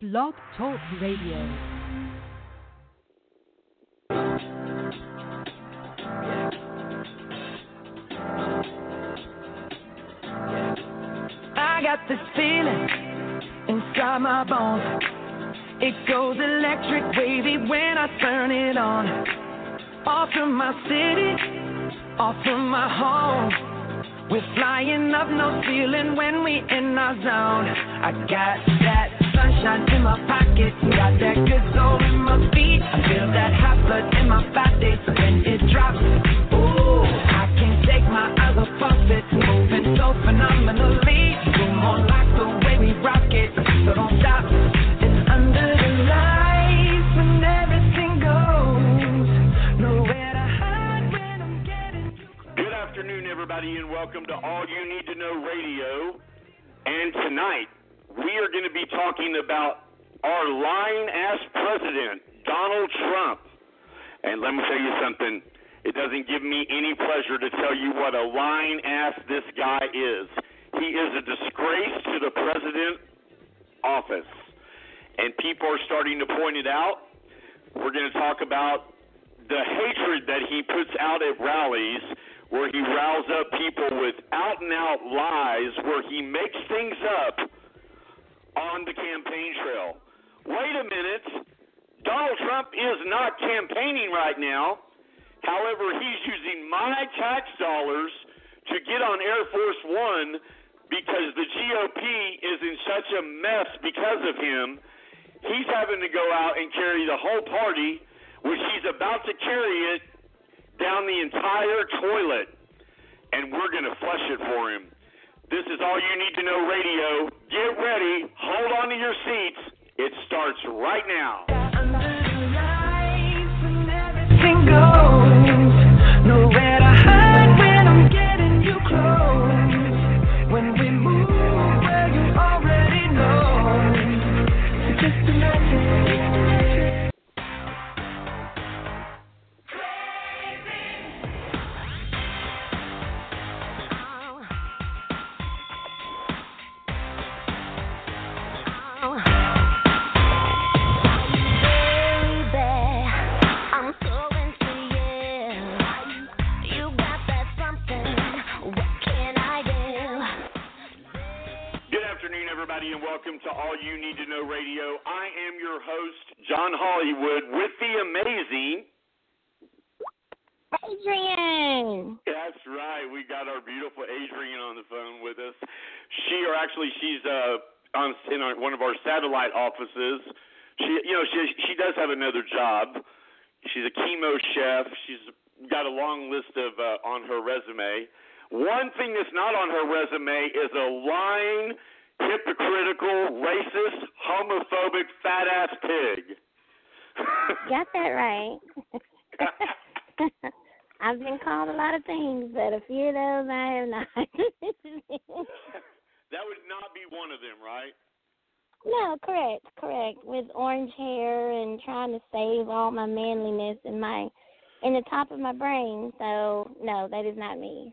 Blog Talk Radio. I got this feeling inside my bones. It goes electric wavy when I turn it on. Off from my city, off from my home. We're flying up, no ceiling when we in our zone. I got that sunshine in my pocket, got that good soul in my feet. I feel that hot blood in my body when it drops. Ooh, I can't take my eyes off it, moving so phenomenally. You're more like the way we rock it, so don't stop. Everybody, and welcome to All You Need to Know Radio. And tonight, we are going to be talking about our lying ass president, Donald Trump. And let me tell you something. It doesn't give me any pleasure to tell you what a lying ass this guy is. He is a disgrace to the president office. And people are starting to point it out. We're going to talk about the hatred that he puts out at rallies where he riles up people with out and out lies, where he makes things up on the campaign trail. Wait a minute. Donald Trump is not campaigning right now. However, he's using my tax dollars to get on Air Force One because the GOP is in such a mess because of him. He's having to go out and carry the whole party, which he's about to carry it down the entire toilet. And we're going to flush it for him. This is All You Need to Know Radio. Get ready. Hold on to your seats. It starts right now. Everybody, and welcome to All You Need to Know Radio. I am your host, John Hollywood, with the amazing. Adrian. That's right. We got our beautiful Adrian on the phone with us. She, or actually, she's uh, on in our, one of our satellite offices. She, you know, she she does have another job. She's a chemo chef. She's got a long list of uh, on her resume. One thing that's not on her resume is a lying, hypocritical, racist, homophobic, fat ass pig. Got that right. I've been called a lot of things, but a few of those I have not. that would not be one of them, right? no, correct, correct. With orange hair and trying to save all my manliness in my in the top of my brain. So no, that is not me.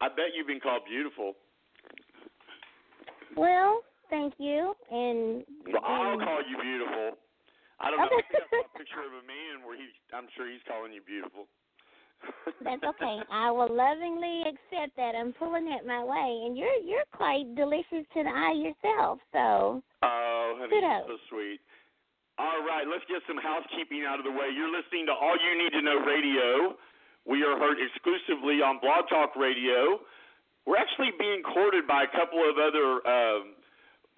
I bet you've been called beautiful. Well, thank you. And Well, I'll call you beautiful. I don't know. I think I saw a picture of a man where he's. I'm sure he's calling you beautiful. That's okay. I will lovingly accept that. I'm pulling it my way, and you're you're quite delicious to the eye yourself. So Oh, honey, Kudos. so sweet. All right, let's get some housekeeping out of the way. You're listening to All You Need to Know Radio. We are heard exclusively on Blog Talk Radio. We're actually being courted by a couple of other um,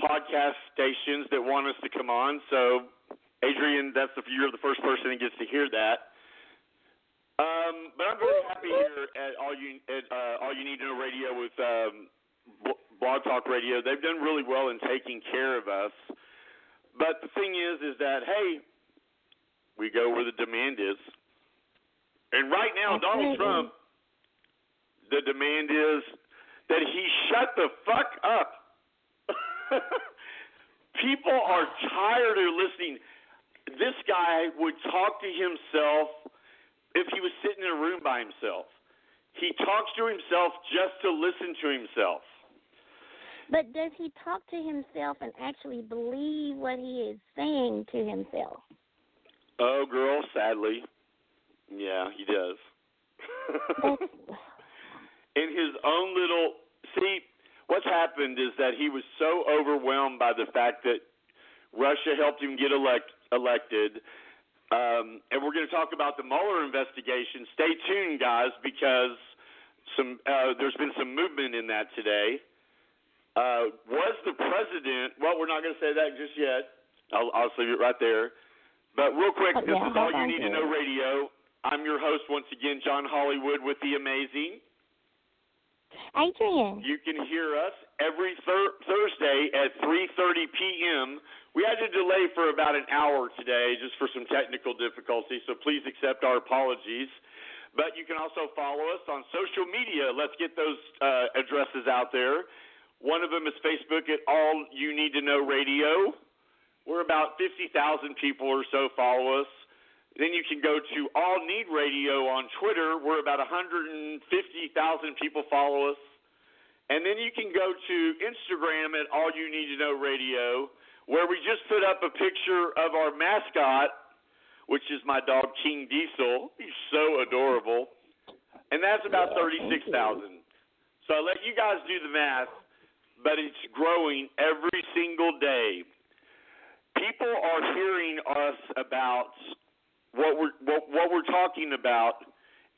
podcast stations that want us to come on. So, Adrian, that's the, you're the first person that gets to hear that. Um, but I'm very happy here at All You at uh, All You Need to Know Radio with um, Blog Talk Radio. They've done really well in taking care of us. But the thing is, is that hey, we go where the demand is, and right now Donald Trump, the demand is that he shut the fuck up. People are tired of listening. This guy would talk to himself if he was sitting in a room by himself. He talks to himself just to listen to himself. But does he talk to himself and actually believe what he is saying to himself? Oh, girl, sadly. Yeah, he does. In his own little see what's happened is that he was so overwhelmed by the fact that Russia helped him get elect, elected um, and we're going to talk about the Mueller investigation. Stay tuned, guys, because some uh, there's been some movement in that today. Uh, was the president? Well, we're not going to say that just yet. I'll, I'll leave it right there. But real quick, this yeah, is all you need to know radio. I'm your host once again, John Hollywood with the Amazing. Adrian, You can hear us every thir- Thursday at 3:30 p.m. We had to delay for about an hour today just for some technical difficulties, so please accept our apologies. But you can also follow us on social media. Let's get those uh, addresses out there. One of them is Facebook at All You Need to Know Radio. We're about 50,000 people or so follow us. Then you can go to All Need Radio on Twitter. We're about 150,000 people follow us. And then you can go to Instagram at All You Need to Know Radio, where we just put up a picture of our mascot, which is my dog King Diesel. He's so adorable. And that's about 36,000. So I let you guys do the math, but it's growing every single day. People are hearing us about what we're what, what we're talking about,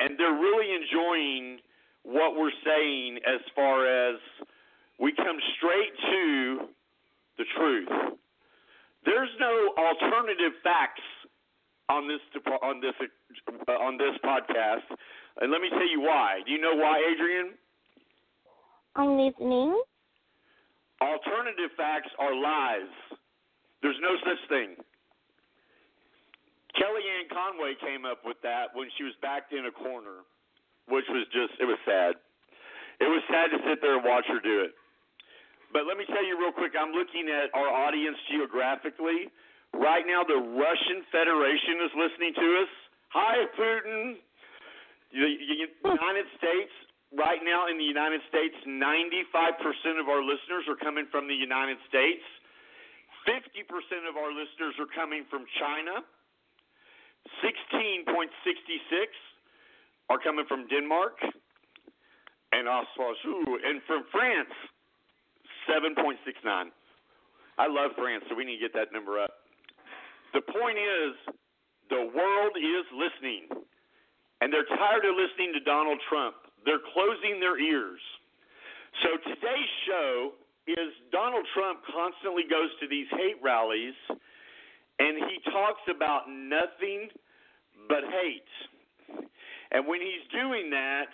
and they're really enjoying what we're saying as far as we come straight to the truth. There's no alternative facts on this on this uh, on this podcast, and let me tell you why. Do you know why, Adrian? I'm listening. Alternative facts are lies. There's no such thing. Kellyanne Conway came up with that when she was backed in a corner, which was just, it was sad. It was sad to sit there and watch her do it. But let me tell you real quick I'm looking at our audience geographically. Right now, the Russian Federation is listening to us. Hi, Putin. United States, right now in the United States, 95% of our listeners are coming from the United States. 50% of our listeners are coming from China. 16.66 are coming from Denmark. And also, and from France, 7.69. I love France, so we need to get that number up. The point is, the world is listening, and they're tired of listening to Donald Trump. They're closing their ears. So today's show is Donald Trump constantly goes to these hate rallies, and he talks about nothing but hate. And when he's doing that,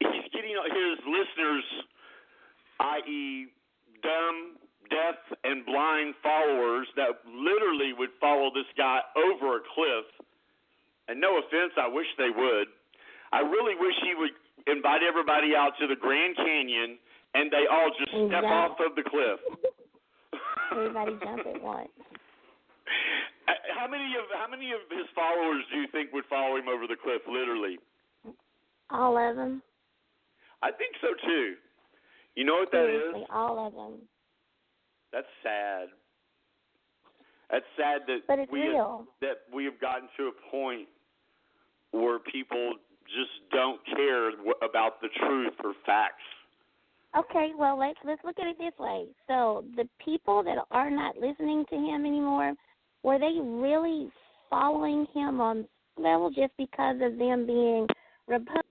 he's getting his listeners, i.e., dumb, deaf, and blind followers that literally would follow this guy over a cliff. And no offense, I wish they would. I really wish he would invite everybody out to the Grand Canyon and they all just step Exactly. off of the cliff. Everybody jump at once. Uh, How many of how many of his followers do you think would follow him over the cliff? Literally, All of them. I think so too. You know what that is? Seriously, all of them. That's sad. That's sad that we real. that we have gotten to a point where people just don't care about the truth or facts. Okay, well let's let's look at it this way. So the people that are not listening to him anymore, were they really following him on level just because of them being Republican?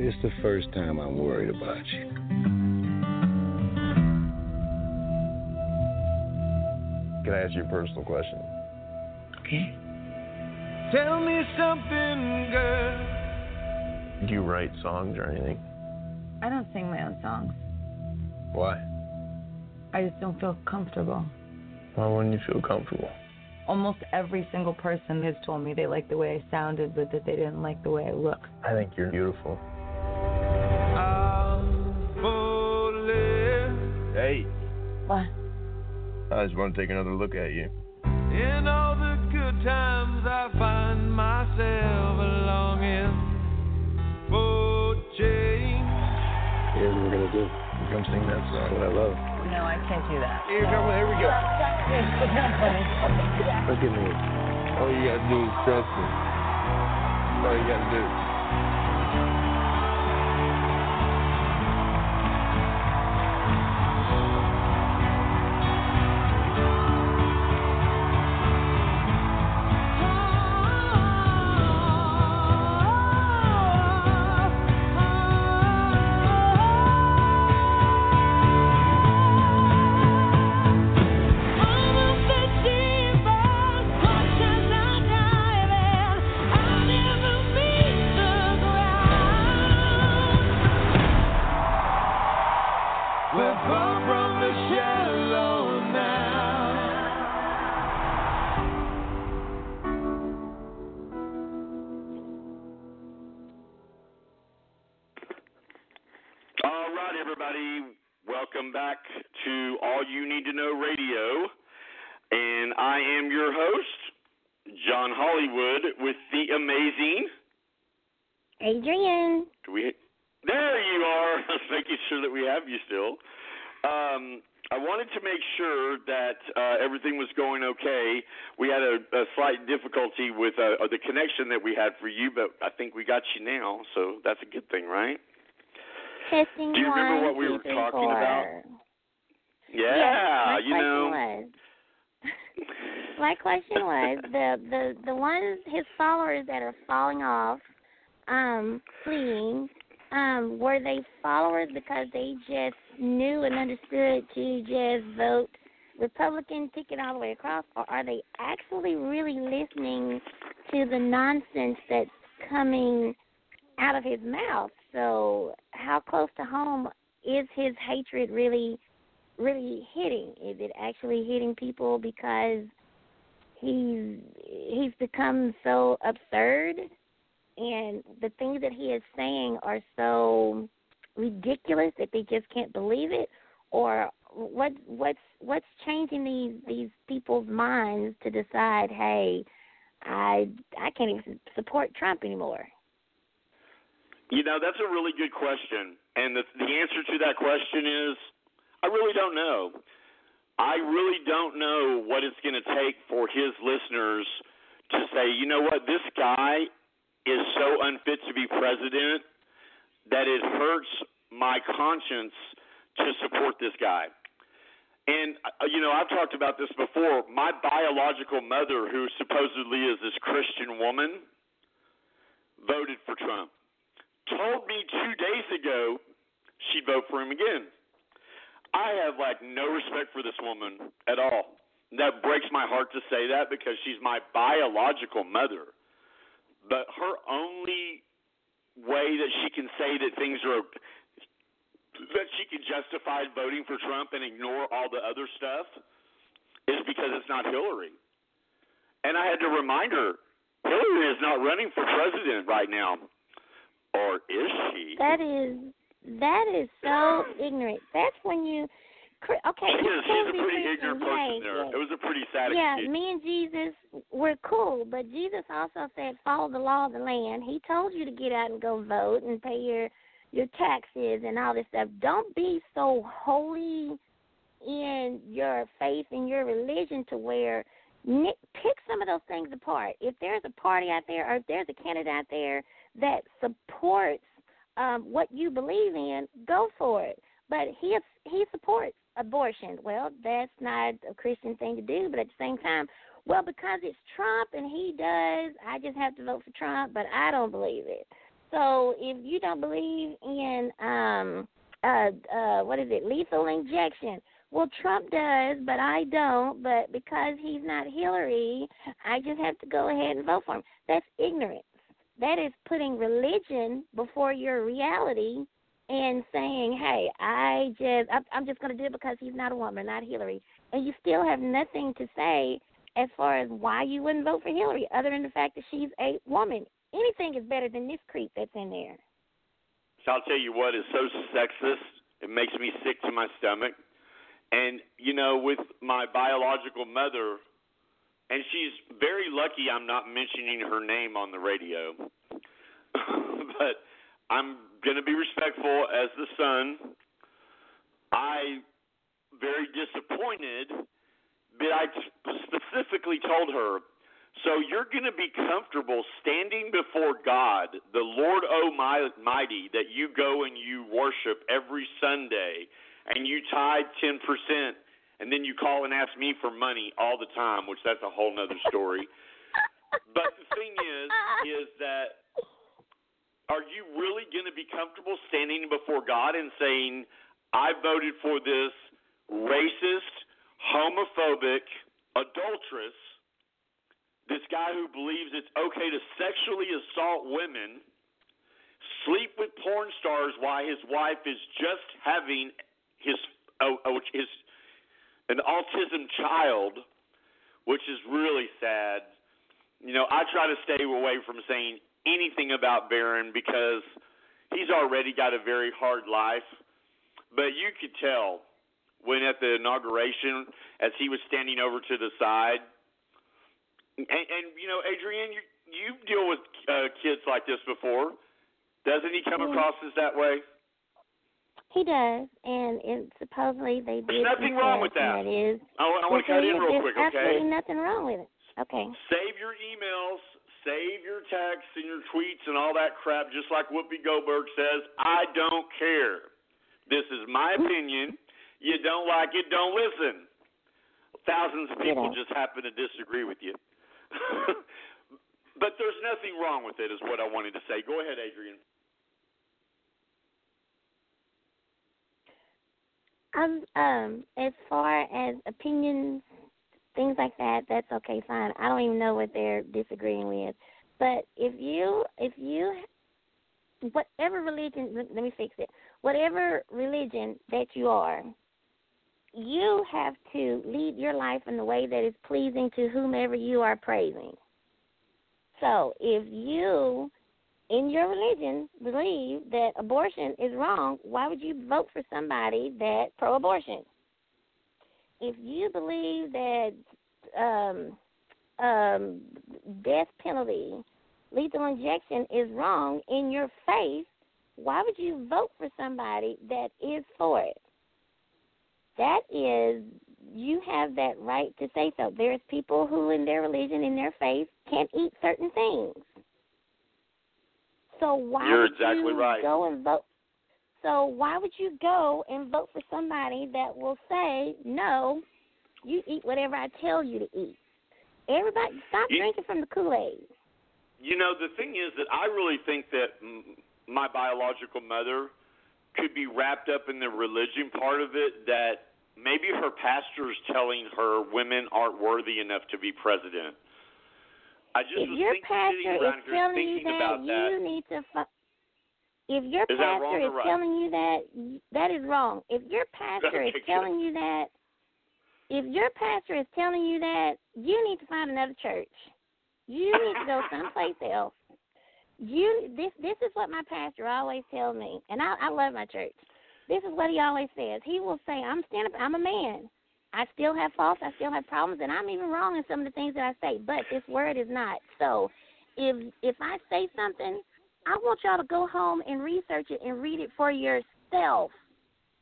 It's the first time I'm worried about you. Can I ask you a personal question? Okay. Tell me something, girl. Do you write songs or anything? I don't sing my own songs. Why? I just don't feel comfortable. Why wouldn't you feel comfortable? Almost every single person has told me they liked the way I sounded, but that they didn't like the way I look. I think you're beautiful. What? I just want to take another look at you. In all the good times, I find myself longing for change. Here's what we're gonna do. Come sing that song that I love. No, I can't do that. Here, come on, here we go. It's not funny. Look at me. All you gotta do is trust me. That's all you gotta do. Slight difficulty with uh, the connection that we had for you, but I think we got you now, so that's a good thing, right? Testing Do you remember one, what we were talking four. about? Yes, Yeah, my you know. Was, my question was the the the ones his followers that are falling off, um, fleeing, um, were they followers because they just knew and understood to just vote Republican ticket all the way across, or are they actually really listening to the nonsense that's coming out of his mouth? So, how close to home is his hatred really, really hitting? Is it actually hitting people because he's he's become so absurd, and the things that he is saying are so ridiculous that they just can't believe it, or what what's what's changing these these people's minds to decide, hey, I I can't even support Trump anymore. You know, that's a really good question. And the, the answer to that question is I really don't know. I really don't know what it's going to take for his listeners to say, you know what, this guy is so unfit to be president that it hurts my conscience to support this guy. And, uh, you know, I've talked about this before. My biological mother, who supposedly is this Christian woman, voted for Trump told me two days ago she'd vote for him again. I have like no respect for this woman at all. That breaks my heart to say that because she's my biological mother. But her only way that she can say that things are that she can justify voting for Trump and ignore all the other stuff is because it's not Hillary. And I had to remind her, Hillary is not running for president right now. Or is she? That is that is so ignorant. That's when you okay. She is. She's a pretty ignorant person there. It was a pretty sad Yeah, excuse. me and Jesus were cool, but Jesus also said follow the law of the land. He told you to get out and go vote and pay your your taxes and all this stuff. Don't be so holy in your faith and your religion to where ni- pick some of those things apart. If there's a party out there or if there's a candidate out there that supports um, what you believe in, go for it. But he he supports abortion. Well, that's not a Christian thing to do, but at the same time, well, because it's Trump and he does, I just have to vote for Trump, but I don't believe it. So if you don't believe in um uh uh what is it, lethal injection, well Trump does, but I don't, but because he's not Hillary, I just have to go ahead and vote for him. That's ignorance. That is putting religion before your reality and saying, "Hey, I just I'm just going to do it because he's not a woman, not Hillary," and you still have nothing to say as far as why you wouldn't vote for Hillary, other than the fact that she's a woman. Anything is better than this creep that's in there. So I'll tell you what is so sexist. It makes me sick to my stomach. And you know, with my biological mother, and she's very lucky I'm not mentioning her name on the radio. but I'm going to be respectful as the son. I very disappointed, but I specifically told her, so you're going to be comfortable standing before God, the Lord Almighty, that you go and you worship every Sunday, and you tithe 10%, and then you call and ask me for money all the time, which that's a whole nother story. but the thing is, is that are you really going to be comfortable standing before God and saying, I voted for this racist, homophobic, adulteress, this guy who believes it's okay to sexually assault women, sleep with porn stars while his wife is just having his oh, oh, his an autism child, which is really sad. You know, I try to stay away from saying anything about Barron because he's already got a very hard life. But you could tell when at the inauguration, as he was standing over to the side, and, and you know, Adrian, you you deal with uh, kids like this before. Doesn't he come across as that way? He does, and it, supposedly they There's did. nothing wrong with that. That is. I, I want to cut in real quick, okay? absolutely nothing wrong with it. Okay. Save your emails, save your texts and your tweets and all that crap, just like Whoopi Goldberg says. I don't care. This is my opinion. You don't like it, don't listen. Thousands of people just happen to disagree with you. but there's nothing wrong with it, is what I wanted to say. Go ahead, Adrian. Um, um, as far as opinions, things like that, that's okay, fine. I don't even know what they're disagreeing with. But if you, if you, whatever religion, let me fix it. Whatever religion that you are, you have to lead your life in the way that is pleasing to whomever you are praising. So if you in your religion believe that abortion is wrong, why would you vote for somebody that pro abortion? If you believe that um, um, death penalty, lethal injection is wrong in your faith, why would you vote for somebody that is for it? That is, you have that right to say so. There's people who, in their religion, in their faith, can't eat certain things. So why You're would exactly you right. go and vote? So why would you go and vote for somebody that will say no? You eat whatever I tell you to eat. Everybody, stop You- drinking from the Kool Aid. You know, the thing is that I really think that my biological mother could be wrapped up in the religion part of it that maybe her pastor is telling her women aren't worthy enough to be president. I just If was your thinking, pastor sitting is around here telling you thinking that, about that. you need to. Fu- if your Is pastor is right? telling you that, that is wrong. If your pastor is telling you that, if your pastor is telling you that, you need to find another church. You need to go someplace else. You this this is what my pastor always tells me, and I I love my church. This is what he always says. He will say, "I'm stand up. I'm a man. I still have faults. I still have problems, and I'm even wrong in some of the things that I say. But this word is not. So, if if I say something, I want y'all to go home and research it and read it for yourself.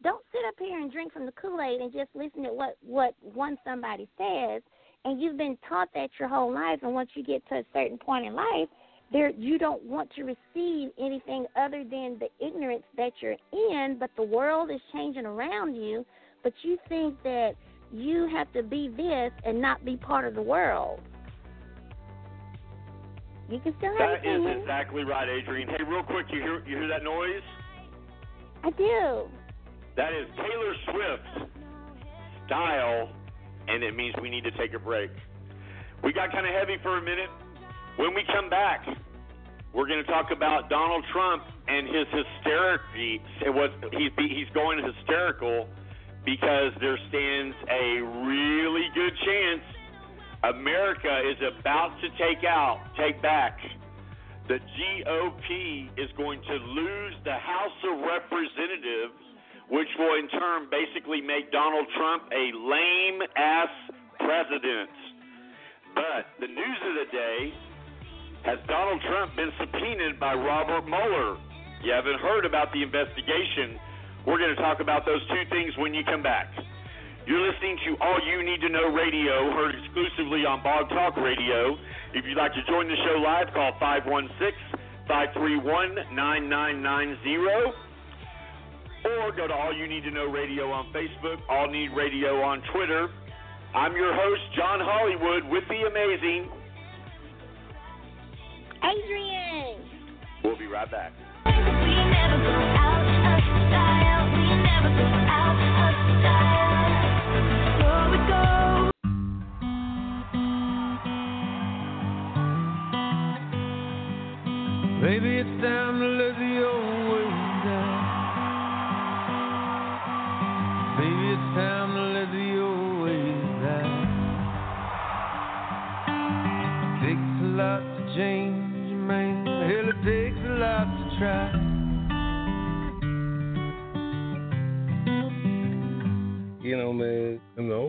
don't sit up here and drink from the Kool Aid and just listen to what what one somebody says. And you've been taught that your whole life, and once you get to a certain point in life, there you don't want to receive anything other than the ignorance that you're in. But the world is changing around you, but you think that you have to be this and not be part of the world. You can still have That is exactly right, Adrian. Hey, real quick, you hear you hear that noise? I do. That is Taylor Swift's style, and it means we need to take a break. We got kind of heavy for a minute. When we come back, we're going to talk about Donald Trump and his hysterically. It was he's he's going hysterical because there stands a really good chance America is about to take out, take back. The GOP is going to lose the House of Representatives, which will in turn basically make Donald Trump a lame ass president. But the news of the day has Donald Trump been subpoenaed by Robert Mueller? You haven't heard about the investigation. We're going to talk about those two things when you come back. You're listening to All You Need to Know Radio, heard exclusively on Blog Talk Radio. If you'd like to join the show live, call 516 531 9990. Or go to All You Need to Know Radio on Facebook, All Need Radio on Twitter. I'm your host, John Hollywood, with the amazing. Adrian. We'll be right back. We never move out of the. We never go out of the style. Maybe it's time to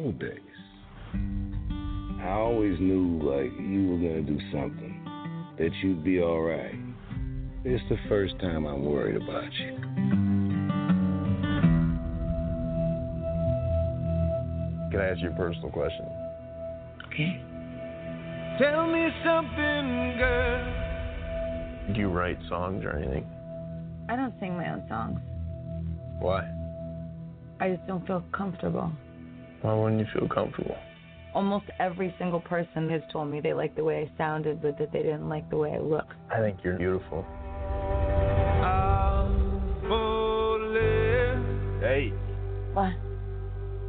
old days, I always knew like you were gonna do something, that you'd be all right. It's the first time I'm worried about you. Can I ask you a personal question? Okay. Tell me something, girl. Do you write songs or anything? I don't sing my own songs. Why? I just don't feel comfortable. Why wouldn't you feel comfortable? Almost every single person has told me they liked the way I sounded, but that they didn't like the way I looked. I think you're beautiful. Hey, What?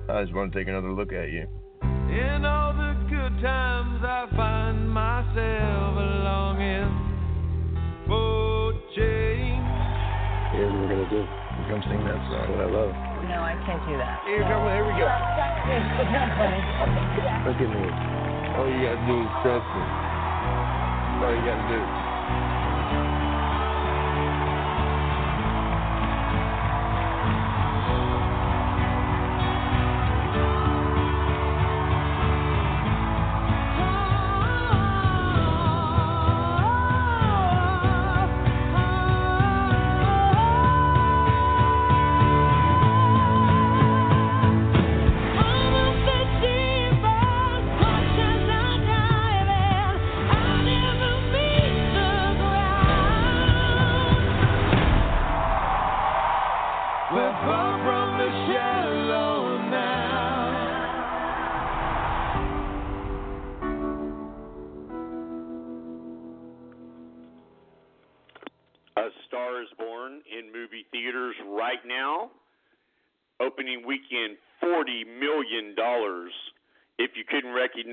I just want to take another look at you. In all the good times, I find myself longing for change. Here's what we're gonna do. We're gonna sing that song that I love. No, I can't do that. Here, come here we go. It's not funny. Look at me. All you gotta do is trust me. That's all you gotta do.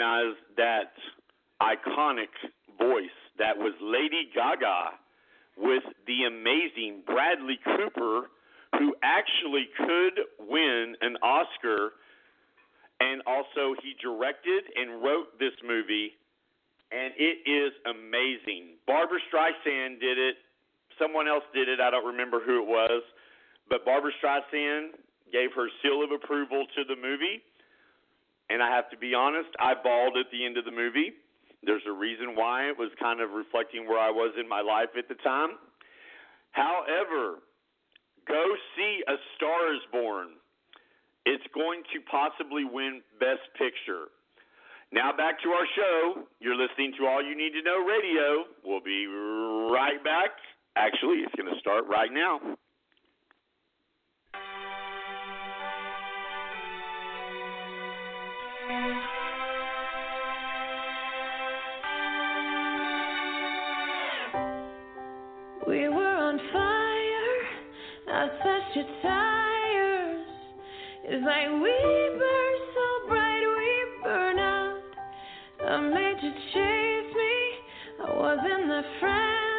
Recognize that iconic voice, that was Lady Gaga with the amazing Bradley Cooper, who actually could win an Oscar. And also, he directed and wrote this movie, and it is amazing. Barbra Streisand did it someone else did it. I don't remember who it was, but Barbra Streisand gave her seal of approval to the movie. And I have to be honest, I bawled at the end of the movie. There's a reason why. It was kind of reflecting where I was in my life at the time. However, Go see A Star is Born. It's going to possibly win Best Picture. Now back to our show. You're listening to All You Need to Know Radio. We'll be right back. Actually, it's going to start right now. Like we burn so bright we burn out. I made you chase me. I wasn't that friendly.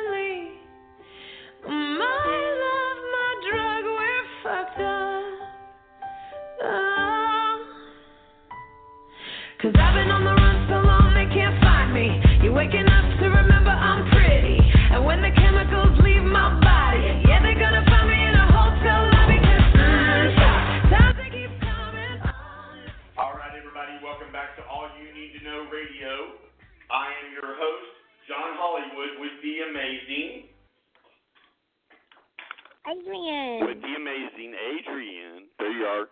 Adrian. with the amazing Adrian. There you are.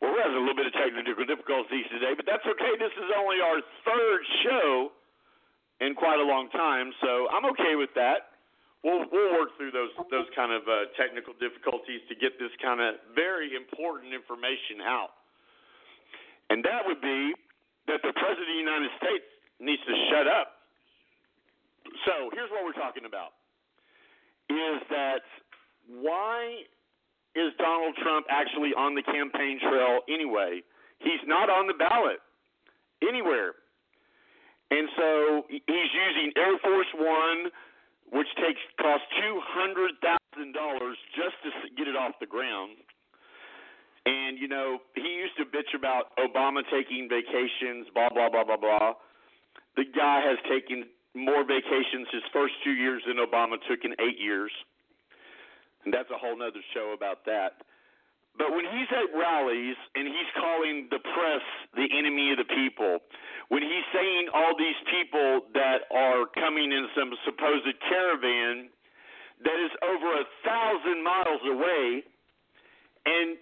Well, we're having a little bit of technical difficulties today, but that's okay. This is only our third show in quite a long time, so I'm okay with that. We'll we'll work through those those kind of uh, technical difficulties to get this kind of very important information out, and that would be that the president of the United States needs to shut up. So here's what we're talking about: is that why is Donald Trump actually on the campaign trail anyway? He's not on the ballot anywhere. And so he's using Air Force One, which takes costs two hundred thousand dollars just to get it off the ground. And you know he used to bitch about Obama taking vacations, blah blah blah blah blah. The guy has taken more vacations his first two years than Obama took in eight years. And that's a whole nother show about that. But when he's at rallies and he's calling the press the enemy of the people, when he's saying all these people that are coming in some supposed caravan that is over a thousand miles away and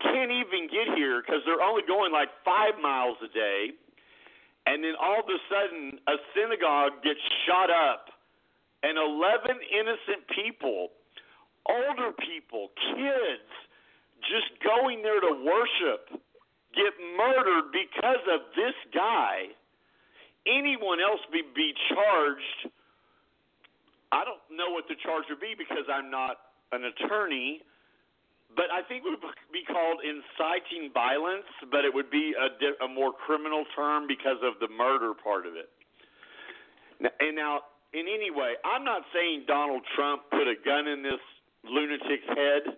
can't even get here because they're only going like five miles a day, and then all of a sudden a synagogue gets shot up, and 11 innocent people, older people, kids, just going there to worship get murdered because of this guy. Anyone else be be charged? I don't know what the charge would be because I'm not an attorney, but I think it would be called inciting violence, but it would be a, a more criminal term because of the murder part of it. And now, in any way, I'm not saying Donald Trump put a gun in this lunatic's head.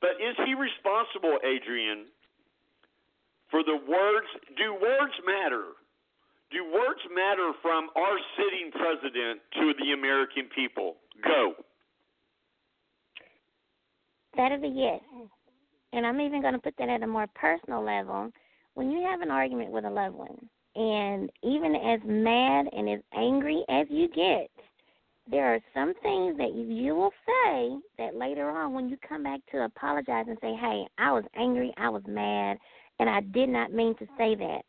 But is he responsible, Adrian, for the words? Do words matter? Do words matter from our sitting president to the American people? Go. That is a yes. And I'm even going to put that at a more personal level. When you have an argument with a loved one, and even as mad and as angry as you get, there are some things that you, will say that later on, when you come back to apologize and say, "Hey, I was angry, I was mad, and I did not mean to say that."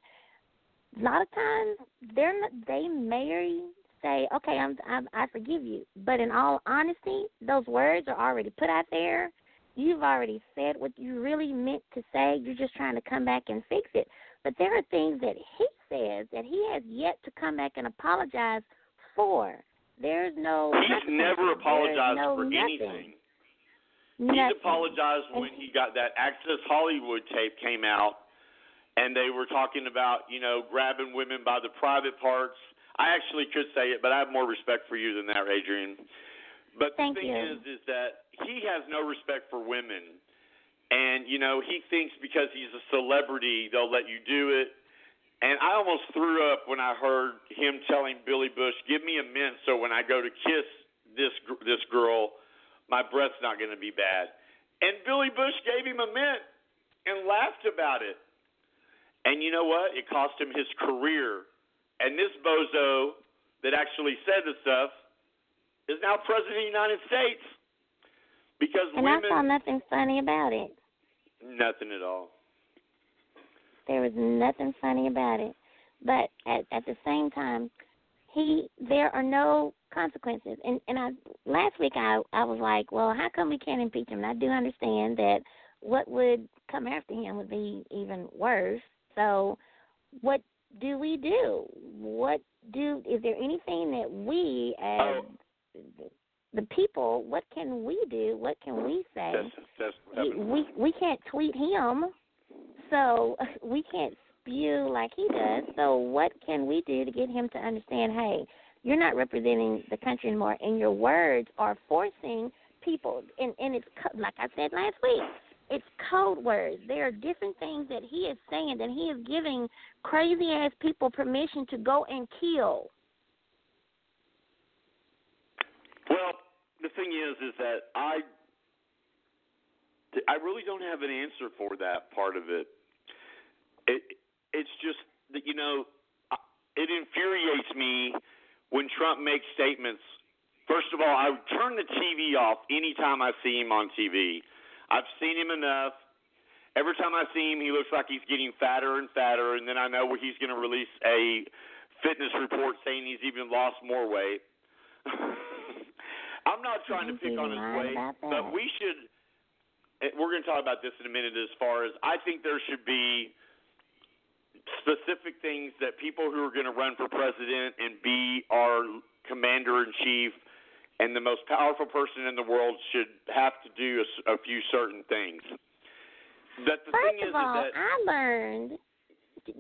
A lot of times, they're not, they may say, "Okay, I'm, I'm I forgive you," but in all honesty, those words are already put out there. You've already said what you really meant to say. You're just trying to come back and fix it. But there are things that he says that he has yet to come back and apologize for. There's no. He's never apologized no for nothing. anything. Nothing. He's apologized when he got that Access Hollywood tape came out, and they were talking about you know grabbing women by the private parts. I actually could say it, but I have more respect for you than that, Adrian. But Thank the thing you. is, is that he has no respect for women, and you know he thinks because he's a celebrity they'll let you do it. And I almost threw up when I heard him telling Billy Bush, "Give me a mint so when I go to kiss this this girl, my breath's not going to be bad." And Billy Bush gave him a mint and laughed about it. And you know what? It cost him his career. And this bozo that actually said the stuff is now president of the United States. Because And women, I saw nothing funny about it. nothing at all. There was nothing funny about it. But at at the same time, he there are no consequences. And and I last week I I was like, well, how come we can't impeach him? And I do understand that what would come after him would be even worse. So, what do we do? What do is there anything that we as the people, what can we do? What can we say? That's that's we, we we can't tweet him, so we can't spew like he does. So what can we do to get him to understand? Hey, you're not representing the country anymore, and your words are forcing people. And and it's like I said last week. It's code words. There are different things that he is saying that he is giving crazy ass people permission to go and kill. Well, the thing is, is that I, I really don't have an answer for that part of it. It, it's just that you know, it infuriates me when Trump makes statements. First of all, I turn the TV off anytime I see him on TV. I've seen him enough. Every time I see him, he looks like he's getting fatter and fatter, and then I know he's going to release a fitness report saying he's even lost more weight. I'm not trying to pick on his weight, but we should. Eh, we're going to talk about this in a minute. As far as I think, there should be specific things that people who are going to run for president and be our commander in chief and the most powerful person in the world should have to do a few certain things. That the First thing is, of all, is that I learned.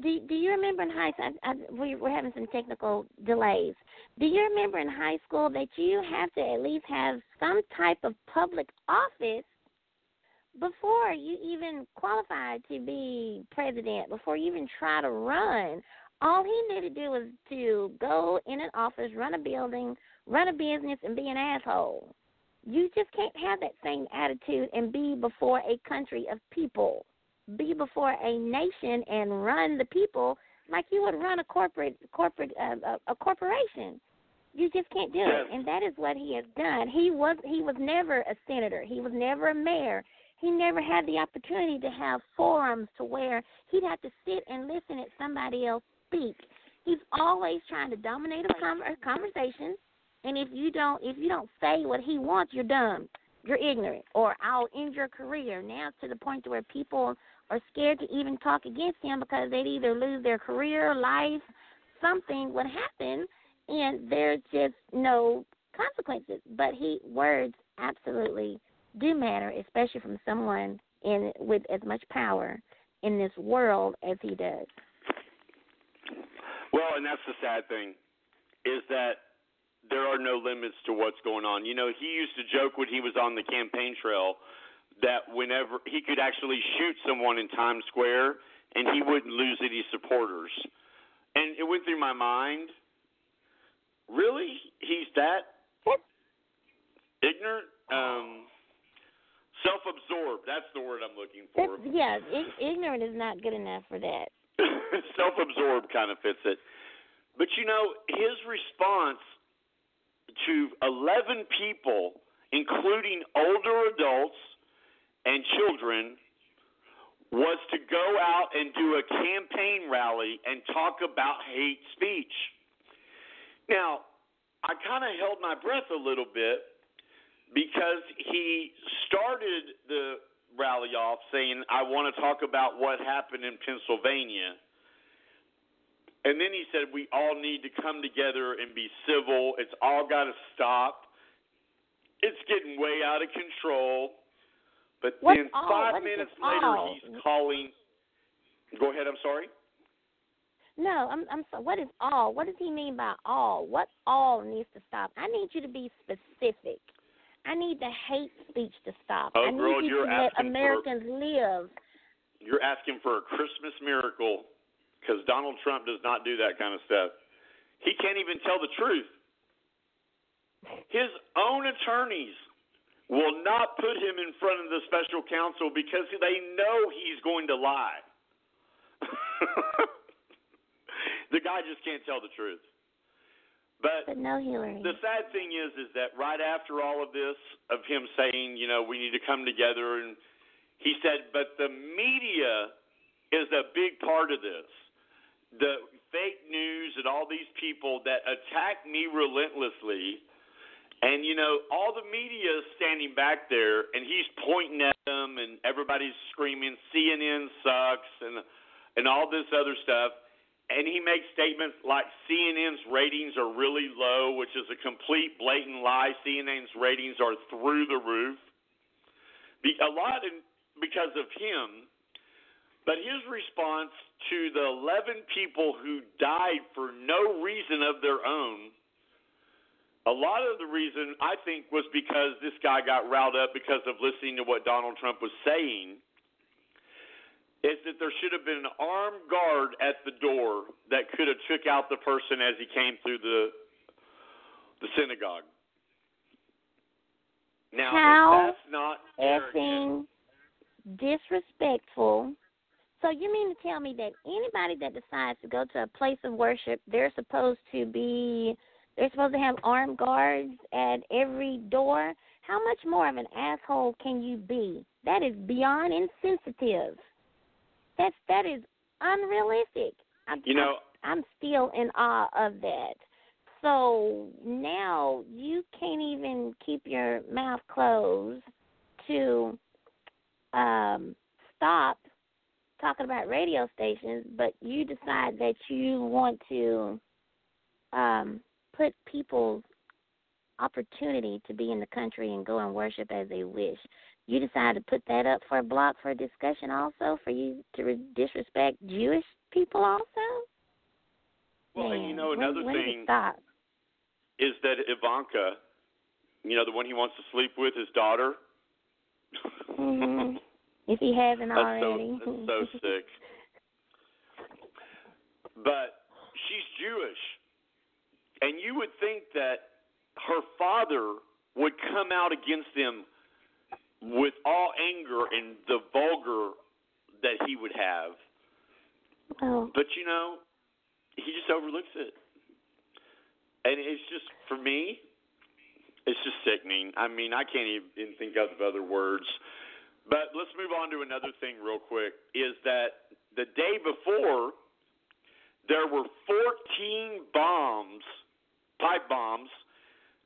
Do Do you remember in high school? I, I, we we're having some technical delays. Do you remember in high school that you have to at least have some type of public office before you even qualified to be president? Before you even try to run, all he needed to do was to go in an office, run a building, run a business, and be an asshole. You just can't have that same attitude and be before a country of people. Be before a nation and run the people like you would run a corporate corporate uh, a, a corporation. You just can't do it, and that is what he has done. He was he was never a senator. He was never a mayor. He never had the opportunity to have forums to where he'd have to sit and listen at somebody else speak. He's always trying to dominate a, a conversation, and if you don't if you don't say what he wants, you're dumb. You're ignorant, or I'll end your career. Now to the point to where people are scared to even talk against him because they'd either lose their career, life, something would happen, and there's just no consequences. But he words absolutely do matter, especially from someone in with as much power in this world as he does. Well, and that's the sad thing, is that there are no limits to what's going on. You know, he used to joke when he was on the campaign trail that whenever he could actually shoot someone in Times Square and he wouldn't lose any supporters. And it went through my mind, really? He's that ignorant? Um self-absorbed. That's the word I'm looking for. That's, yeah, ig- ignorant is not good enough for that. self-absorbed kind of fits it. But you know, his response to 11 people, including older adults and children, was to go out and do a campaign rally and talk about hate speech. Now, I kind of held my breath a little bit because he started the rally off saying, I want to talk about what happened in Pennsylvania. And then he said, We all need to come together and be civil. It's all got to stop. It's getting way out of control. But What's then five minutes later, all? he's calling. Go ahead, I'm sorry. No, I'm I'm so what is all? What does he mean by all? What all needs to stop? I need you to be specific. I need the hate speech to stop. Oh, I need girl, to let asking for- Americans live. You're asking for a Christmas miracle because Donald Trump does not do that kind of stuff. He can't even tell the truth. His own attorneys will not put him in front of the special counsel because they know he's going to lie. the guy just can't tell the truth. But, but no Hillary. The sad thing is, is that right after all of this, of him saying, you know, we need to come together, and he said, but the media is a big part of this. The fake news and all these people that attack me relentlessly, and you know, all the media is standing back there, and he's pointing at them, and everybody's screaming, CNN sucks, and and all this other stuff and he makes statements like CNN's ratings are really low, which is a complete blatant lie. CNN's ratings are through the roof. Be, a lot in, because of him, but his response to the 11 people who died for no reason of their own, a lot of the reason I think was because this guy got riled up because of listening to what Donald Trump was saying is that there should have been an armed guard at the door that could have took out the person as he came through the the synagogue. Now, How that's not effing disrespectful. So you mean to tell me that anybody that decides to go to a place of worship, they're supposed to be they're supposed to have armed guards at every door? How much more of an asshole can you be? That is beyond insensitive. That's that is unrealistic. I'm, You know- I'm, I'm still in awe of that. So now you can't even keep your mouth closed to um, stop talking about radio stations, but you decide that you want to um, put people's opportunity to be in the country and go and worship as they wish. You decide to put that up for a block for a discussion also for you to re- disrespect Jewish people also? Well, and you know another when thing is that Ivanka, you know the one he wants to sleep with, his daughter. hmm If he hasn't That's already. so that's so sick. But she's Jewish, and you would think that her father would come out against them with all anger and the vulgar that he would have. Oh. But you know, he just overlooks it. And it's just for me, it's just sickening. I mean, I can't even think of other words. But let's move on to another thing real quick is that the day before there were 14 bombs, pipe bombs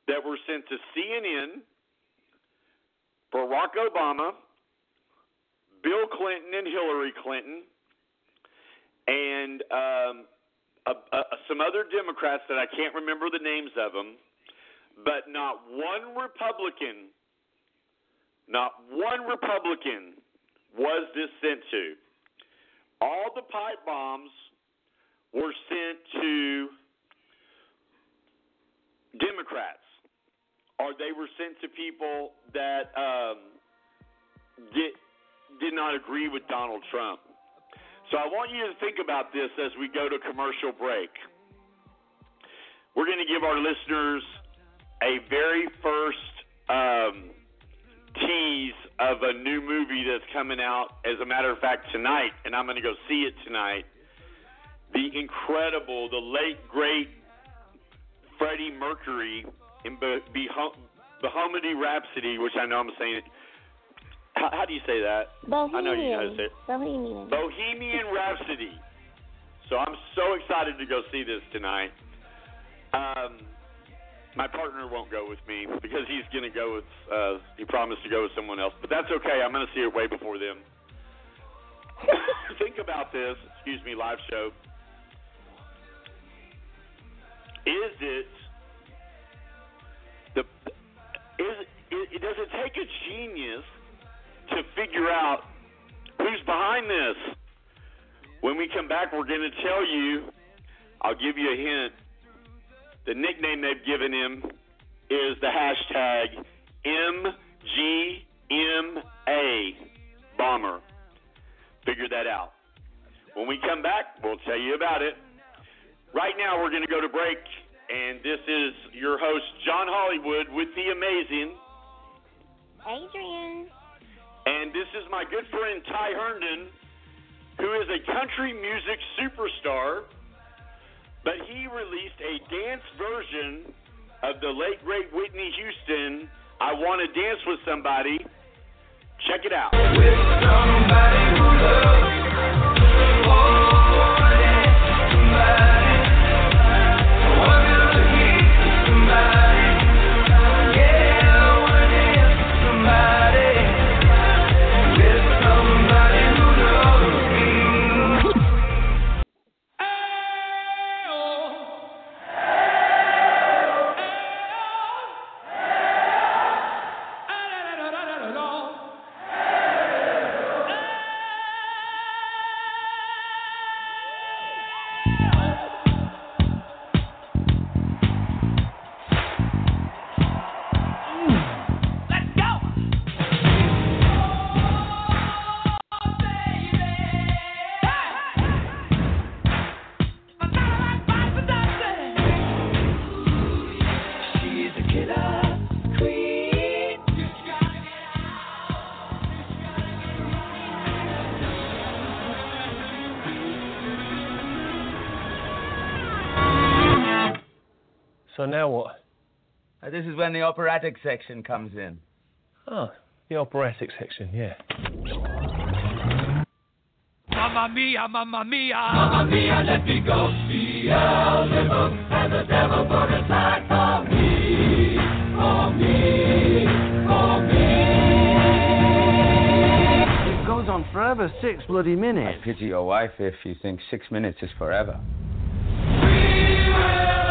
that were sent to CNN, Barack Obama, Bill Clinton and Hillary Clinton, and um, a, a, some other Democrats that I can't remember the names of them, but not one Republican, not one Republican was this sent to. All the pipe bombs were sent to Democrats, or they were sent to people that um, did did not agree with Donald Trump. So I want you to think about this as we go to commercial break. We're going to give our listeners a very first um, tease of a new movie that's coming out, as a matter of fact, tonight, and I'm going to go see it tonight. The incredible, the late, great Freddie Mercury in Bo- Boh- Bohemian Rhapsody, which I know I'm saying it. How, how do you say that? I know you know how to say it. Bohemian. Bohemian Rhapsody. So I'm so excited to go see this tonight. Um, my partner won't go with me because he's going to go with. Uh, he promised to go with someone else, but that's okay. I'm going to see it way before them. Think about this. Excuse me, live show. Is it Is it, does it take a genius to figure out who's behind this? When we come back, we're going to tell you. I'll give you a hint. The nickname they've given him is the hashtag MAGA Bomber. Figure that out. When we come back, we'll tell you about it. Right now, we're going to go to break, and this is your host, John Hollywood, with the amazing. Adrian. And this is my good friend Ty Herndon, who is a country music superstar but he released a dance version of the late great Whitney Houston. I want to dance with somebody. Check it out. When the operatic section comes in. Oh, the operatic section, yeah. Mamma mia, mamma mia, mamma mia, let me go. Beelzebub and the devil put aside for me, for me, for me. It goes on forever, six bloody minutes. I pity your wife if you think six minutes is forever. I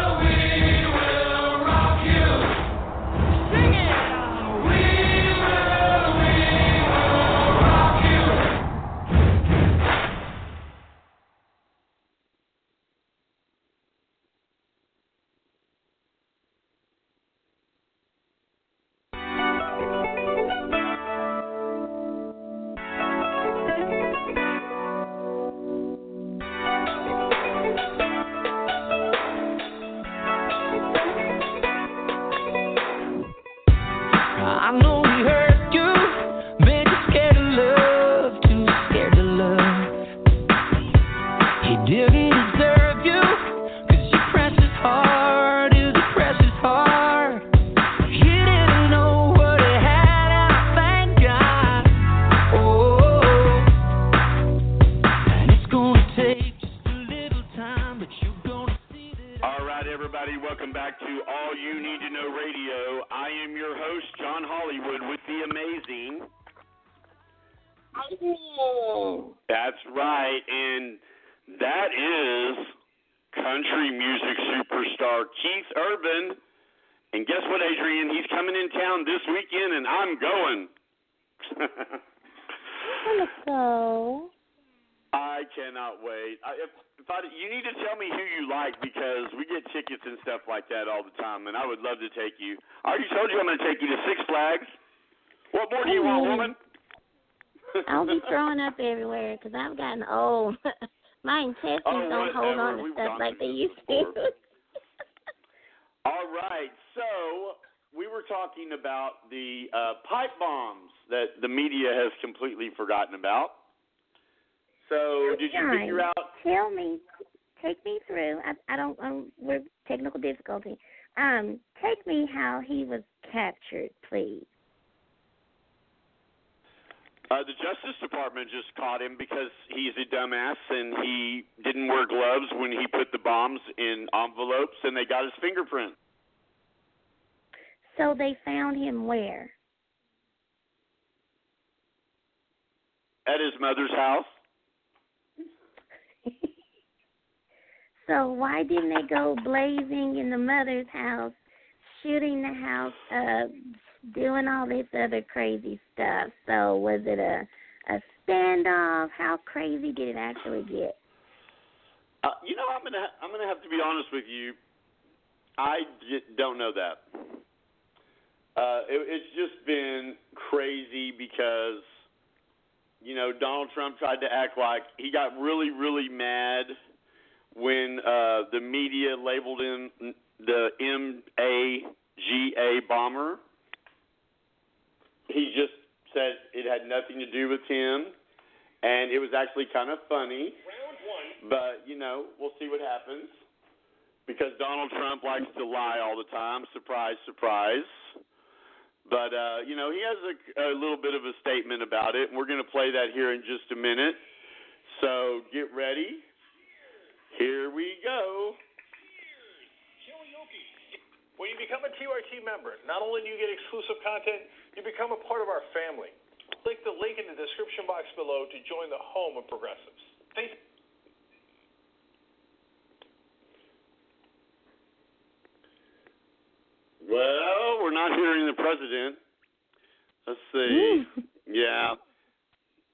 So they found him where? At his mother's house. So why didn't they go blazing in the mother's house, shooting the house up, doing all this other crazy stuff? So was it a a standoff? How crazy did it actually get? Uh, you know, I'm gonna I'm gonna have to be honest with you. I j- don't know that. Uh, it, it's just been crazy because you know Donald Trump tried to act like he got really really mad when uh, the media labeled him the MAGA bomber. He just said it had nothing to do with him, and it was actually kind of funny. But you know, we'll see what happens. because Donald Trump likes to lie all the time. Surprise, surprise. But uh, you know, he has a, a little bit of a statement about it, and we're going to play that here in just a minute. So get ready. Here we go. When you become a TYT member, not only do you get exclusive content, you become a part of our family. Click the link in the description box below to join the home of progressives. Thank Well, we're not hearing the president. Let's see. yeah.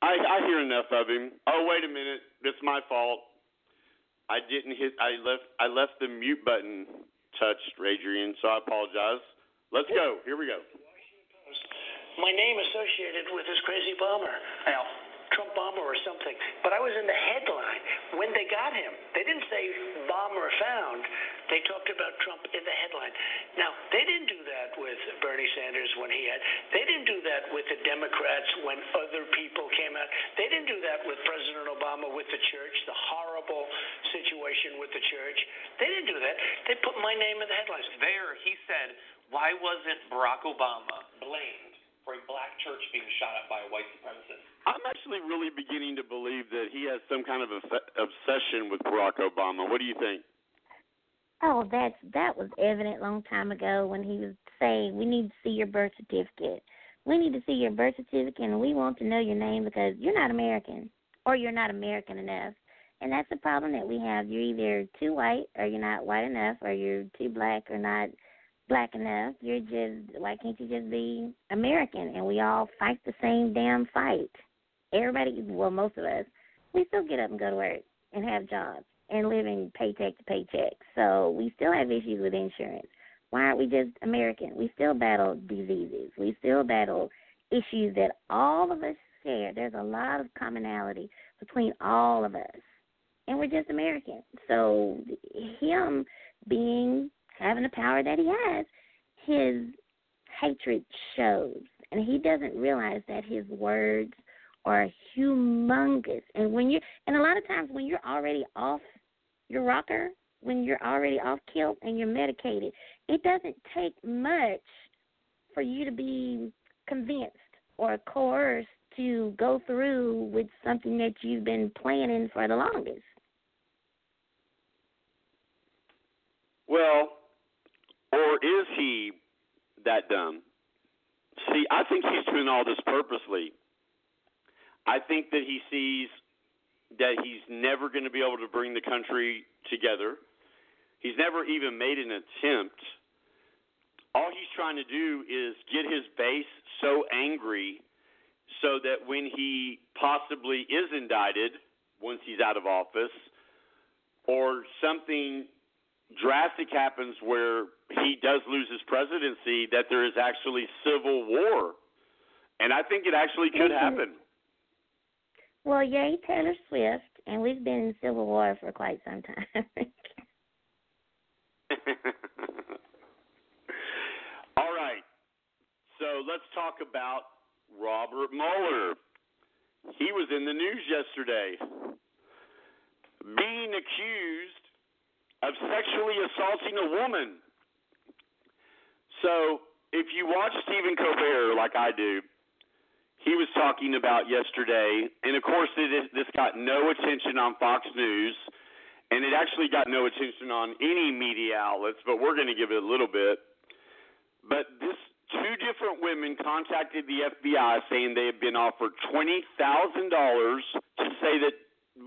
I I hear enough of him. Oh, wait a minute. It's my fault. I didn't hit I left I left the mute button touched, Adrian, so I apologize. Let's go. Here we go. my name associated with this crazy bomber. Now, Trump bomber or something. But I was in the headline when they got him. They didn't say bomber found. They talked about Trump in the headline. Now, they didn't do that with Bernie Sanders when he had. They didn't do that with the Democrats when other people came out. They didn't do that with President Obama with the church, the horrible situation with the church. They didn't do that. They put my name in the headlines. There, he said, why wasn't Barack Obama blamed for a black church being shot up by a white supremacist? I'm actually really beginning to believe that he has some kind of a obsession with Barack Obama. What do you think? Oh, that's that was evident a long time ago when he was saying we need to see your birth certificate. We need to see your birth certificate and we want to know your name because you're not American or you're not American enough. And that's the problem that we have. You're either too white or you're not white enough or you're too black or not black enough. You're just why can't you just be American and we all fight the same damn fight. Everybody well, most of us, we still get up and go to work and have jobs and live living paycheck to paycheck. So we still have issues with insurance. Why aren't we just American? We still battle diseases. We still battle issues that all of us share. There's a lot of commonality between all of us. And we're just American. So him being having the power that he has, his hatred shows. And he doesn't realize that his words are humongous. And when you and a lot of times when you're already off your rocker, when you're already off kilt and you're medicated, it doesn't take much for you to be convinced or coerced to go through with something that you've been planning for the longest. Well, or is he that dumb? See, I think he's doing all this purposely. I think that he sees that he's never going to be able to bring the country together. He's never even made an attempt. All he's trying to do is get his base so angry so that when he possibly is indicted once he's out of office or something drastic happens where he does lose his presidency that there is actually civil war. And I think it actually could mm-hmm. happen. Well, yay, Taylor Swift, and we've been in civil war for quite some time. All right. So let's talk about Robert Mueller. He was in the news yesterday being accused of sexually assaulting a woman. So if you watch Stephen Colbert like I do, he was talking about yesterday, and of course, it is, this got no attention on Fox News, and it actually got no attention on any media outlets, but we're going to give it a little bit. But this two different women contacted the FBI saying they had been offered twenty thousand dollars to say that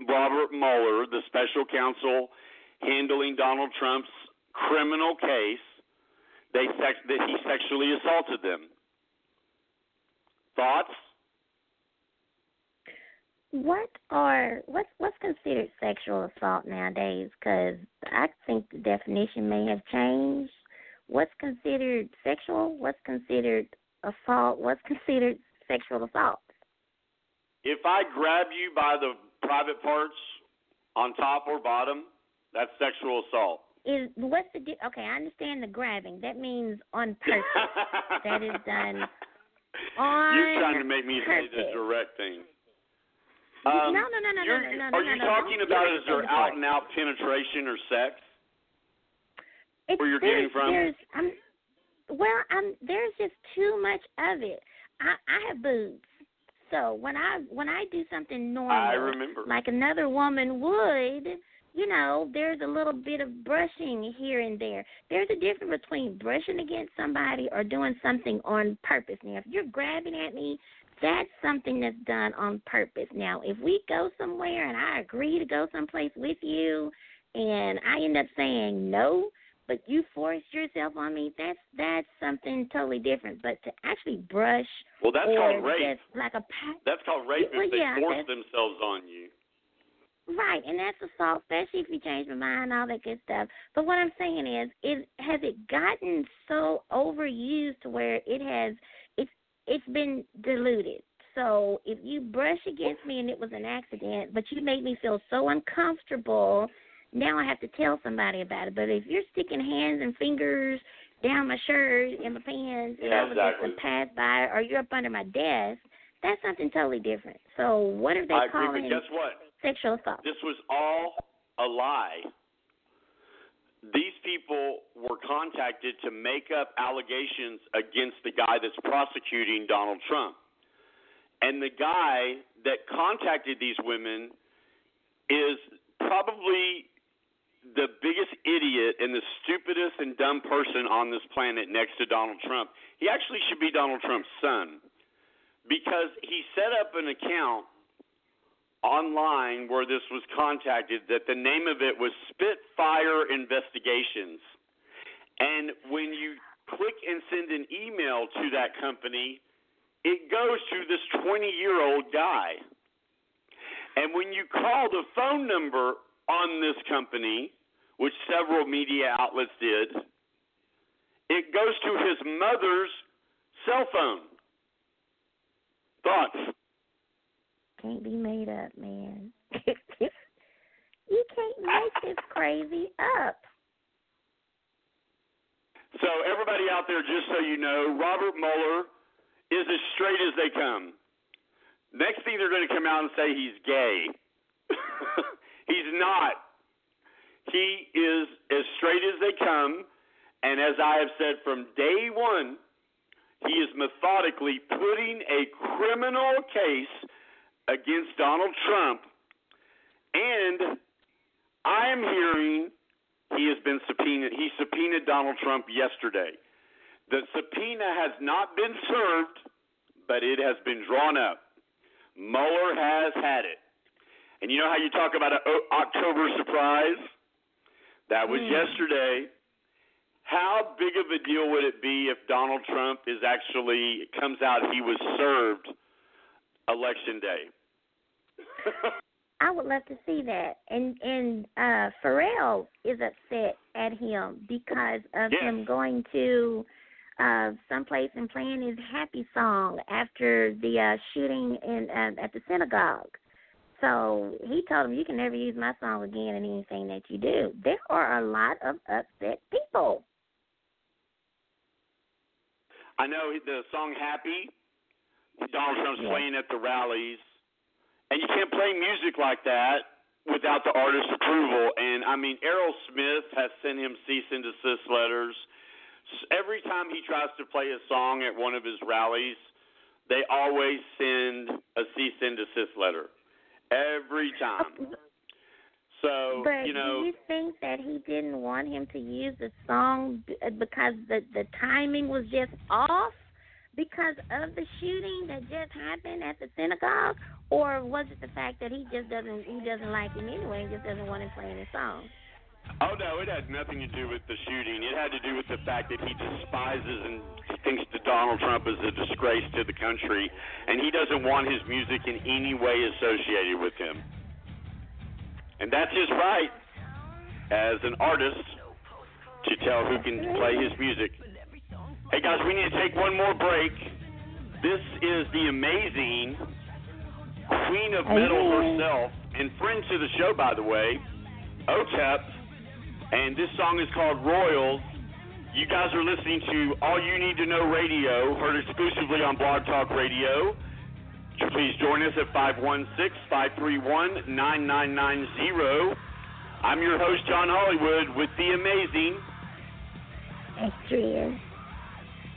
Robert Mueller, the special counsel handling Donald Trump's criminal case, they sex- that he sexually assaulted them. Thoughts? What are what's what's considered sexual assault nowadays? Because I think the definition may have changed. What's considered sexual? What's considered assault? What's considered sexual assault? If I grab you by the private parts on top or bottom, that's sexual assault. Is what's the di- okay? I understand the grabbing. That means on purpose. that is done on You're trying to make me purpose. say the direct thing. Um, no, no, no, no, no, no, no, Are you no, talking no. about is there out and out penetration or sex? it's, where you're getting from? There's, I'm, well, I'm there's just too much of it. I I have boobs, so when I when I do something normal, I remember. like another woman would, you know, there's a little bit of brushing here and there. There's a difference between brushing against somebody or doing something on purpose. Now, if you're grabbing at me, that's something that's done on purpose. Now, if we go somewhere and I agree to go someplace with you, and I end up saying no, but you force yourself on me, that's that's something totally different. But to actually brush Well, that's called rape. like a pa- That's called rape Well, if they yeah, force themselves on you. Right, and that's assault, especially if you change my mind, all that good stuff. But what I'm saying is, it has it gotten so overused to where it has it's it's been diluted. So if you brush against me and it was an accident, but you made me feel so uncomfortable, now I have to tell somebody about it. But if you're sticking hands and fingers down my shirt and my pants, Yeah, know, exactly. just pass by, or you're up under my desk, that's something totally different. So what are they I agree, but guess what? Sexual assault? This was all a lie. These people were contacted to make up allegations against the guy that's prosecuting Donald Trump. And the guy that contacted these women is probably the biggest idiot and the stupidest and dumb person on this planet next to Donald Trump. He actually should be Donald Trump's son because he set up an account online where this was contacted that the name of it was Spitfire Investigations. And when you click and send an email to that company, it goes to this 20 year old guy. And when you call the phone number on this company, which several media outlets did, it goes to his mother's cell phone. Thoughts? Can't be made up, man. you can't make this crazy up. So everybody out there, just so you know, Robert Mueller is as straight as they come. Next thing they're going to come out and say he's gay. he's not. He is as straight as they come, and as I have said from day one, he is methodically putting a criminal case against Donald Trump, and I am hearing he has been subpoenaed. He subpoenaed Donald Trump yesterday. The subpoena has not been served, but it has been drawn up. Mueller has had it. And you know how you talk about an October surprise? That was hmm. yesterday. How big of a deal would it be if Donald Trump is actually comes out he was served election day? I would love to see that. And and uh Pharrell is upset at him because of Yes. him going to uh someplace and playing his happy song after the uh shooting in uh, at the synagogue. So he told him you can never use my song again in anything that you do. There are a lot of upset people. I know the song "Happy." Donald Trump's Yeah. playing at the rallies, and you can't play music like that without the artist's approval. And I mean, Errol Smith has sent him cease and desist letters. Every time he tries to play a song at one of his rallies, they always send a cease and desist letter. Every time. So But you know, do you think that he didn't want him to use the song because the the timing was just off because of the shooting that just happened at the synagogue, or was it the fact that he just doesn't he doesn't like him anyway and just doesn't want him playing his song? Oh no, it had nothing to do with the shooting. It had to do with the fact that he despises and thinks that Donald Trump is a disgrace to the country, and he doesn't want his music in any way associated with him. And that's his right as an artist to tell who can play his music. Hey guys, we need to take one more break. This is the amazing Queen of Metal herself and friend to the show, by the way, OTEP, and this song is called Royals. You guys are listening to All You Need to Know Radio, heard exclusively on Blog Talk Radio. Please join us at 516-531-9990. I'm your host, John Hollywood, with the amazing Adrian.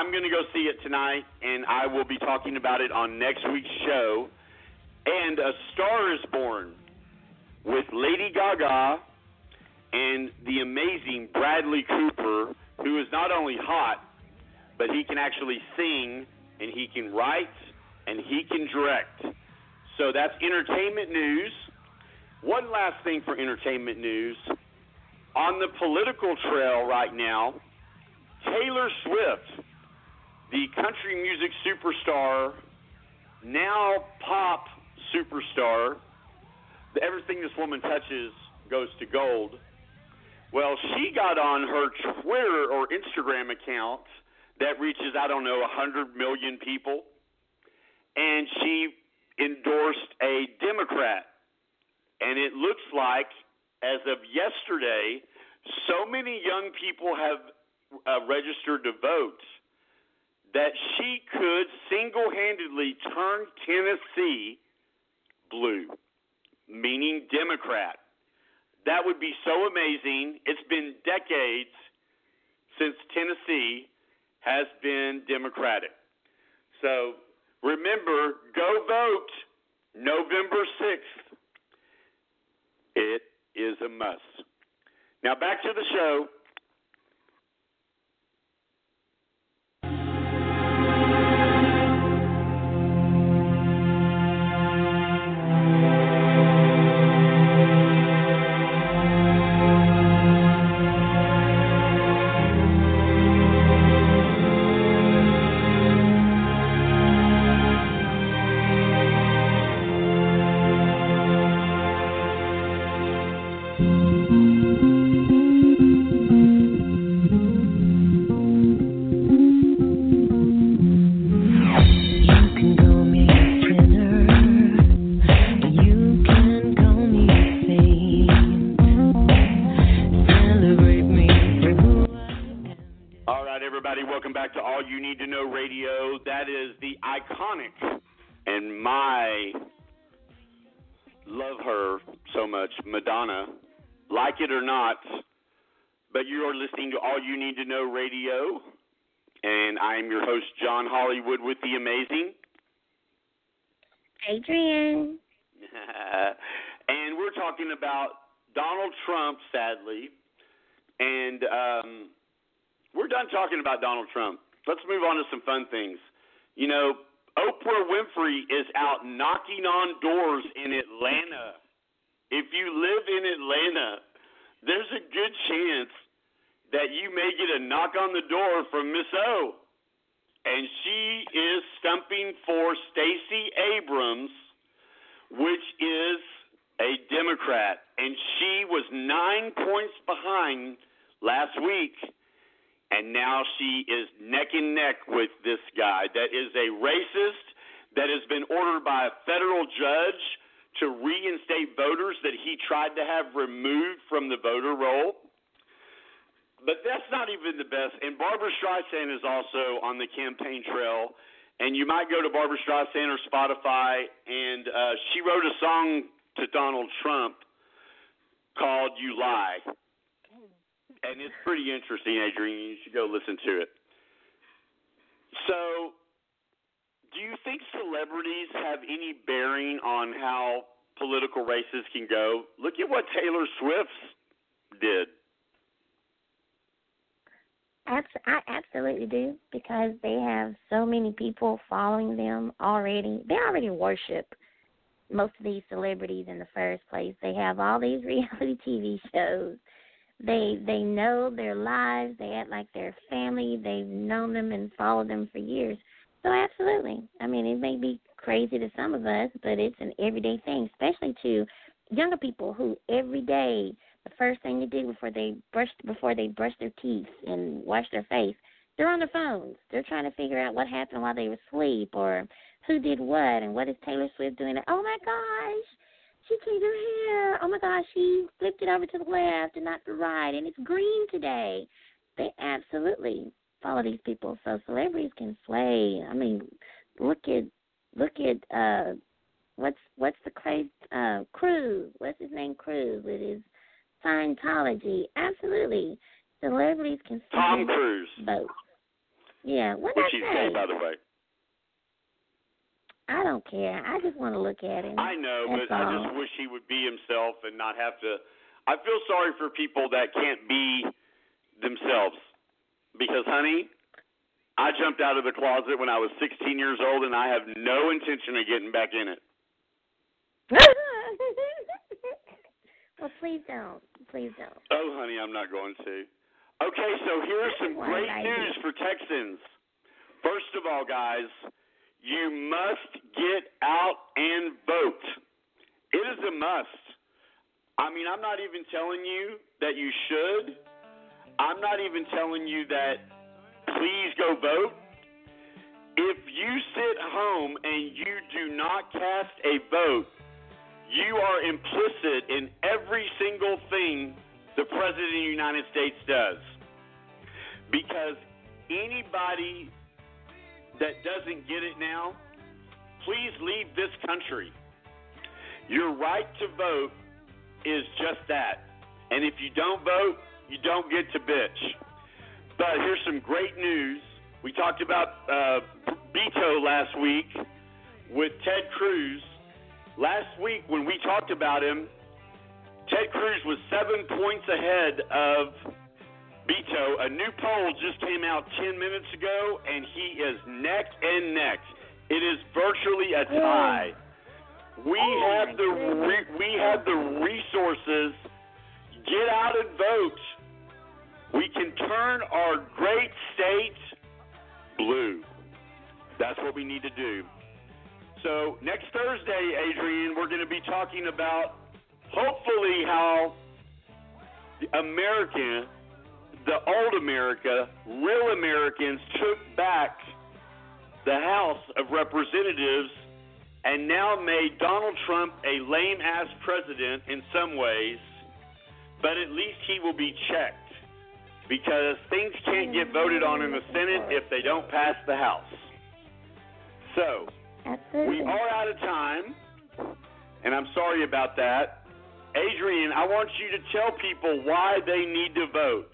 I'm going to go see it tonight, and I will be talking about it on next week's show. And A Star is Born with Lady Gaga and the amazing Bradley Cooper, who is not only hot, but he can actually sing and he can write and he can direct. So that's entertainment news. One last thing for entertainment news. On the political trail right now, Taylor Swift, the country music superstar, now pop superstar, everything this woman touches goes to gold. Well, she got on her Twitter or Instagram account that reaches, I don't know, 100 million people, and she endorsed a Democrat. And it looks like, as of yesterday, so many young people have uh, registered to vote that she could single handedly turn Tennessee blue, meaning Democrat. That would be so amazing. It's been decades since Tennessee has been Democratic. So remember, go vote November 6th. It is a must. Now back to the show. All You Need to Know Radio. That is the iconic and my love her so much, Madonna. Like it or not, but you are listening to All You Need to Know Radio, and I am your host, John Hollywood, with the amazing. Adrian. and we're talking about Donald Trump, sadly, and um, we're done talking about Donald Trump. Let's move on to some fun things. You know, Oprah Winfrey is out knocking on doors in Atlanta. If you live in Atlanta, there's a good chance that you may get a knock on the door from Miss O. And she is stumping for Stacey Abrams, which is a Democrat. And she was nine points behind last week and now she is neck and neck with this guy that is a racist that has been ordered by a federal judge to reinstate voters that he tried to have removed from the voter roll. but that's not even the best. And Barbra Streisand is also on the campaign trail. And you might go to Barbra Streisand or Spotify, and uh, she wrote a song to Donald Trump called "You Lie," and it's pretty interesting, Adrian. You should go listen to it. So, do you think celebrities have any bearing on how political races can go? Look at what Taylor Swift did. I absolutely do because they have so many people following them already. They already worship most of these celebrities in the first place. They have all these reality TV shows. They they know their lives. They act like they're family. They've known them and followed them for years. So absolutely. I mean, it may be crazy to some of us, but it's an everyday thing, especially to younger people who every day the first thing they do before they brush before they brush their teeth and wash their face, they're on their phones. They're trying to figure out what happened while they were asleep or who did what and what is Taylor Swift doing. Oh my gosh, she changed her hair. Oh my gosh, she flipped it over to the left and not the right, and it's green today. They absolutely follow these people. So celebrities can slay. I mean, look at look at uh what's what's the crazy uh Cruise? What's his name? Cruise with his Scientology. Absolutely. Celebrities can Tom Cruise. vote. Yeah, what Which I he's say? gay, by the way. I don't care. I just want to look at him. I know, That's but I just wish he would be himself and not have to. I feel sorry for people that can't be themselves. Because, honey, I jumped out of the closet when I was 16 years old, and I have no intention of getting back in it. well, please don't. Please don't. Oh, honey, I'm not going to. Okay, so here's some great news for Texans. First of all, guys, you must get out and vote. It is a must. I mean, I'm not even telling you that you should. I'm not even telling you that please go vote. If you sit home and you do not cast a vote, you are implicit in every single thing the President of the United States does. Because anybody that doesn't get it now, please leave this country. Your right to vote is just that. And if you don't vote, you don't get to bitch. But here's some great news. We talked about uh, Beto last week with Ted Cruz. Last week, when we talked about him, Ted Cruz was seven points ahead of Beto. A new poll just came out 10 minutes ago, and he is neck and neck. It is virtually a tie. We have the re- we have the resources. Get out and vote. We can turn our great state blue. That's what we need to do. So next Thursday, Adrian, we're going to be talking about hopefully how the America, the old America, real Americans took back the House of Representatives and now made Donald Trump a lame ass president in some ways, but at least he will be checked because things can't get voted on in the Senate if they don't pass the House. So, we are out of time, and I'm sorry about that. Adrian, I want you to tell people why they need to vote.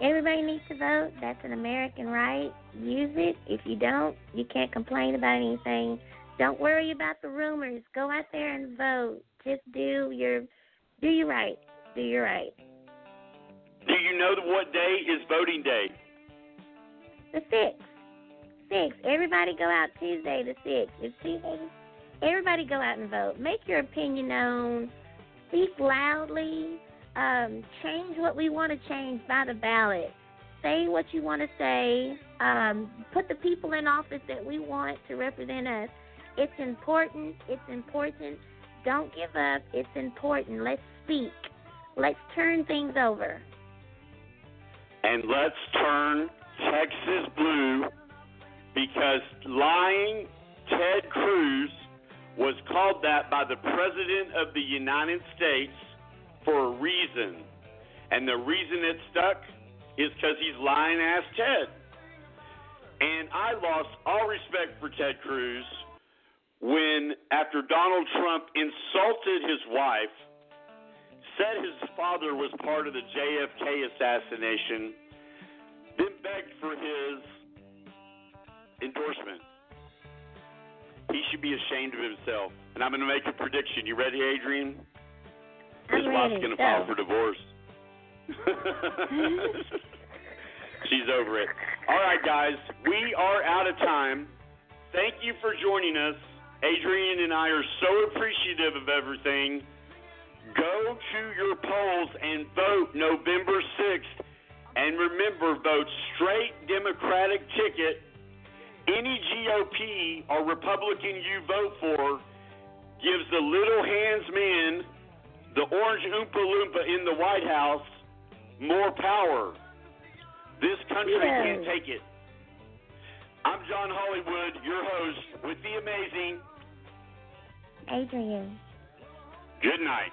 Everybody needs to vote. That's an American right. Use it. If you don't, you can't complain about anything. Don't worry about the rumors. Go out there and vote. Just do your do your right. Do your right. Do you know what day is voting day? The sixth. Six. Everybody go out Tuesday the sixth. It's Tuesday. Everybody go out and vote. Make your opinion known. Speak loudly. Um, change what we want to change by the ballot. Say what you want to say. Um, put the people in office that we want to represent us. It's important. It's important. Don't give up. It's important. Let's speak. Let's turn things over. And let's turn Texas blue because lying Ted Cruz was called that by the President of the United States for a reason. And the reason it stuck is because he's lying ass Ted. And I lost all respect for Ted Cruz when, after Donald Trump insulted his wife, said his father was part of the JFK assassination, then begged for his endorsement. He should be ashamed of himself. And I'm going to make a prediction. You ready, Adrian? His wife's going to file for divorce. She's over it. All right, guys, we are out of time. Thank you for joining us. Adrian and I are so appreciative of everything. Go to your polls and vote November 6th. And remember, vote straight Democratic ticket. Any GOP or Republican you vote for gives the little hands man, the orange Oompa Loompa in the White House, more power. This country Yes. can't take it. I'm John Hollywood, your host with the amazing. Adrian. Good night.